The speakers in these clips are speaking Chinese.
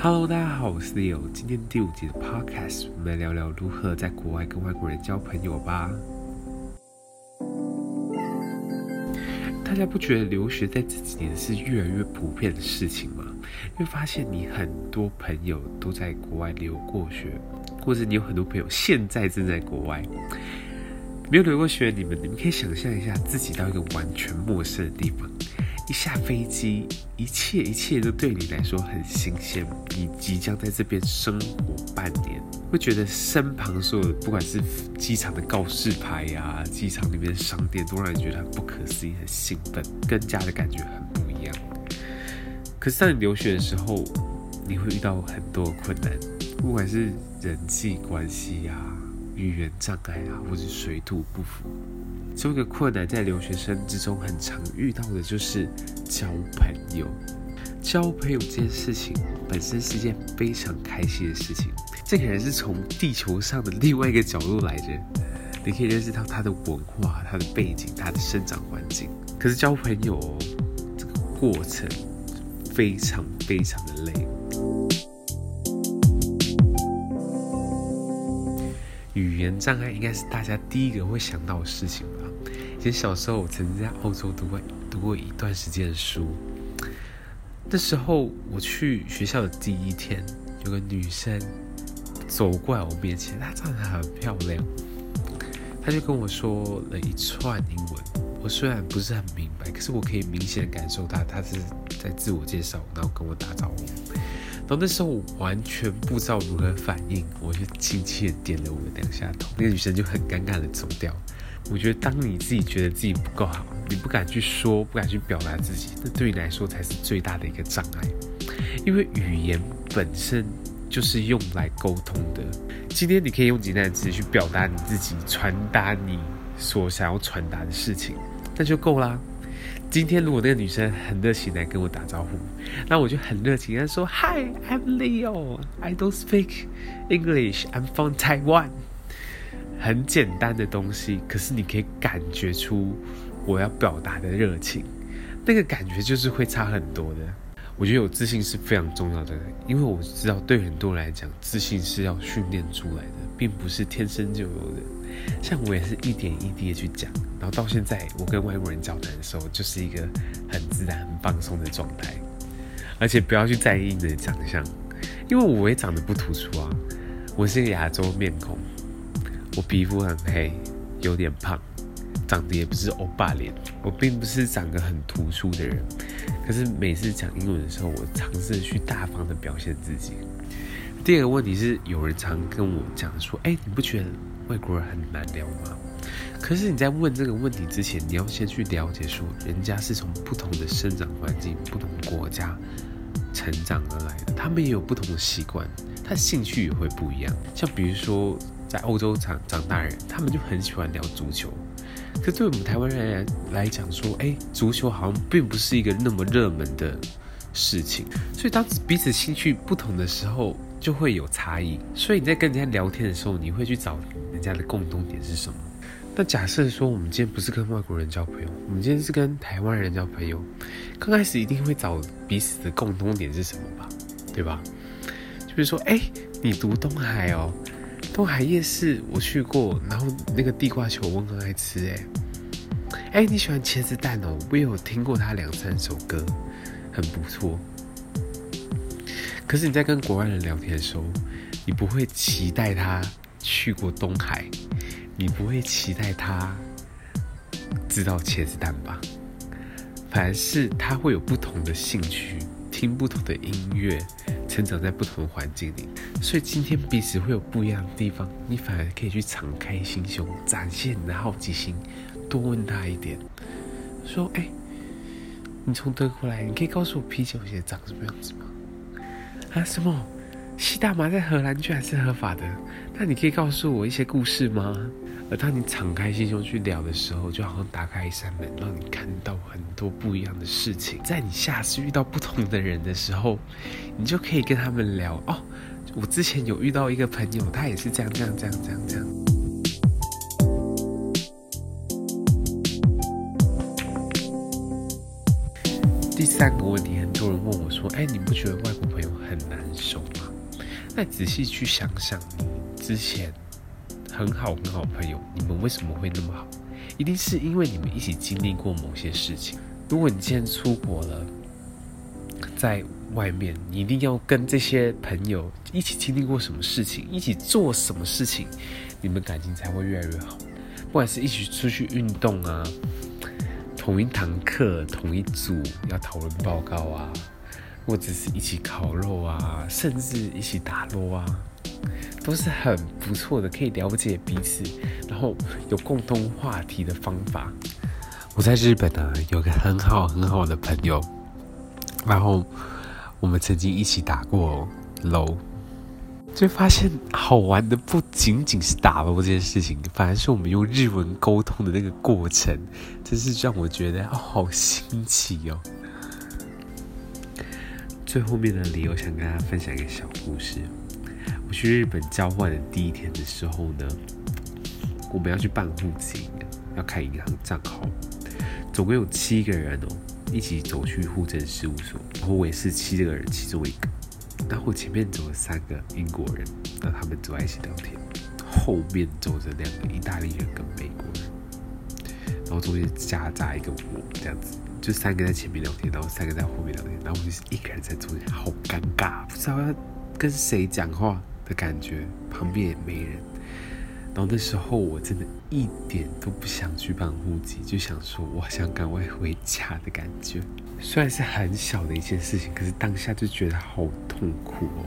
Hello，大家好，我是 Leo。今天第五集的 Podcast，我们来聊聊如何在国外跟外国人交朋友吧。大家不觉得留学在这几年是越来越普遍的事情吗？因为发现你很多朋友都在国外留过学，或者你有很多朋友现在正在国外。没有留过学的你们，你们可以想象一下自己到一个完全陌生的地方。一下飞机，一切一切都对你来说很新鲜。你即将在这边生活半年，会觉得身旁所有，不管是机场的告示牌呀、机场里面的商店，都让你觉得很不可思议、很兴奋，跟家的感觉很不一样。可是当你留学的时候，你会遇到很多困难，不管是人际关系呀、语言障碍啊，或者水土不服。这个困难在留学生之中很常遇到的就是交朋友。交朋友这件事情本身是件非常开心的事情。这个人是从地球上的另外一个角度来的，你可以认识到他的文化、他的背景、他的生长环境。可是交朋友这个过程非常非常的累。语言障碍应该是大家第一个会想到的事情吧。以前小时候，我曾经在澳洲读过读过一段时间的书。那时候我去学校的第一天，有个女生走过来我面前，她长得很漂亮，她就跟我说了一串英文。我虽然不是很明白，可是我可以明显感受到她是在自我介绍，然后跟我打招呼。然后那时候我完全不知道如何反应，我就轻轻的点了我两下头，那个女生就很尴尬的走掉。我觉得，当你自己觉得自己不够好，你不敢去说，不敢去表达自己，那对你来说才是最大的一个障碍。因为语言本身就是用来沟通的。今天你可以用简单的词去表达你自己，传达你所想要传达的事情，那就够啦。今天如果那个女生很热情来跟我打招呼，那我就很热情，她说：“Hi, I'm Leo. I don't speak English. I'm from Taiwan.” 很简单的东西，可是你可以感觉出我要表达的热情，那个感觉就是会差很多的。我觉得有自信是非常重要的，因为我知道对很多人来讲，自信是要训练出来的，并不是天生就有的。像我也是一点一滴的去讲，然后到现在我跟外国人交谈的时候，就是一个很自然、很放松的状态。而且不要去在意你的长相，因为我也长得不突出啊，我是个亚洲面孔。我皮肤很黑，有点胖，长得也不是欧巴脸。我并不是长得很突出的人，可是每次讲英文的时候，我尝试去大方的表现自己。第二个问题是，有人常跟我讲说：“哎，你不觉得外国人很难聊吗？”可是你在问这个问题之前，你要先去了解说，人家是从不同的生长环境、不同国家成长而来的，他们也有不同的习惯，他兴趣也会不一样。像比如说。在欧洲长长大人，他们就很喜欢聊足球。可对我们台湾人来讲，说，哎，足球好像并不是一个那么热门的事情。所以当彼此兴趣不同的时候，就会有差异。所以你在跟人家聊天的时候，你会去找人家的共同点是什么？那假设说，我们今天不是跟外国人交朋友，我们今天是跟台湾人交朋友，刚开始一定会找彼此的共同点是什么吧？对吧？就比如说，哎，你读东海哦。东海夜市我去过，然后那个地瓜球我很爱吃哎，哎你喜欢茄子蛋哦？我也有听过他两三首歌，很不错。可是你在跟国外人聊天的时候，你不会期待他去过东海，你不会期待他知道茄子蛋吧？反而是他会有不同的兴趣，听不同的音乐。成长在不同的环境里，所以今天彼此会有不一样的地方，你反而可以去敞开心胸，展现你的好奇心，多问他一点，说：“哎，你从德国来，你可以告诉我啤酒鞋长什么样子吗？”啊，什么？吸大麻在荷兰居然是合法的？那你可以告诉我一些故事吗？而当你敞开心胸去聊的时候，就好像打开一扇门，让你看到很多不一样的事情。在你下次遇到不同的人的时候，你就可以跟他们聊哦。我之前有遇到一个朋友，他也是这样这样这样这样这样。第三个问题，很多人问我说：“哎，你不觉得外国朋友很难受吗？那仔细去想想，你之前很好很好朋友，你们为什么会那么好？一定是因为你们一起经历过某些事情。如果你今天出国了，在外面，你一定要跟这些朋友一起经历过什么事情，一起做什么事情，你们感情才会越来越好。不管是一起出去运动啊，同一堂课、同一组要讨论报告啊，或者是一起烤肉啊，甚至一起打锣啊，都是很不错的，可以了解彼此，然后有共同话题的方法。我在日本呢，有个很好很好的朋友，然后我们曾经一起打过楼，就发现好玩的不仅仅是打楼这件事情，反而是我们用日文沟通的那个过程，真是让我觉得哦，好新奇哦。最后面的理由想跟大家分享一个小故事。我去日本交换的第一天的时候呢，我们要去办户籍，要开银行账号。总共有七个人哦，一起走去户政事务所，然后我也是七个人其中一个。然后我前面走了三个英国人，那他们走在一起聊天，后面走着两个意大利人跟美国人，然后中间夹杂一个我，这样子，就三个在前面聊天，然后三个在后面聊天，然后我就是一个人在中间，好尴尬，不知道要跟谁讲话的感觉，旁边也没人。然后那时候我真的一点都不想去办户籍，就想说我想赶快回家的感觉。虽然是很小的一件事情，可是当下就觉得好痛苦哦。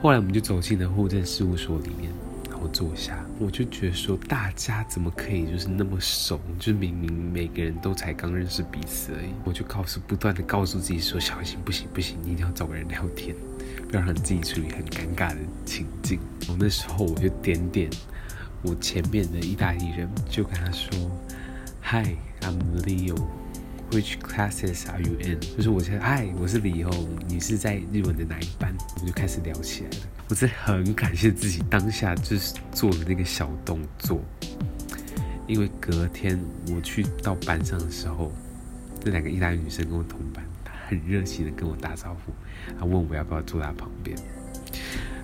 后来我们就走进了户政事务所里面，然后坐下，我就觉得说大家怎么可以就是那么熟？就明明每个人都才刚认识彼此而已。我就告诉不断的告诉自己说小心，不行不行，你一定要找个人聊天，不要让自己处于很尴尬的情境。我那时候我就点点。我前面的意大利人就跟他说：“Hi, I'm Leo. Which classes are you in？” 就是我说：“Hi，我是 Leo，你是在日文的哪一班？”我们就开始聊起来了。我真的很感谢自己当下就是做的那个小动作，因为隔天我去到班上的时候，那两个意大利女生跟我同班，很热情的跟我打招呼，她问我要不要坐他旁边，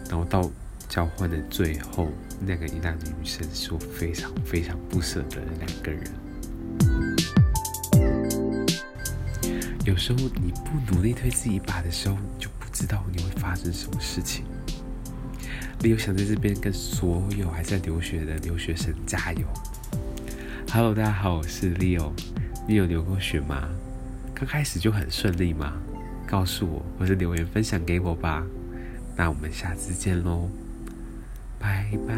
然后到。交换的最后，那个意大利女生是我非常非常不舍得的两个人。有时候你不努力推自己一把的时候，你就不知道你会发生什么事情。Leo 想在这边跟所有还在留学的留学生加油。Hello，大家好，我是 Leo。你有留过学吗？刚开始就很顺利吗？告诉我，或者留言分享给我吧。那我们下次见喽。拜拜。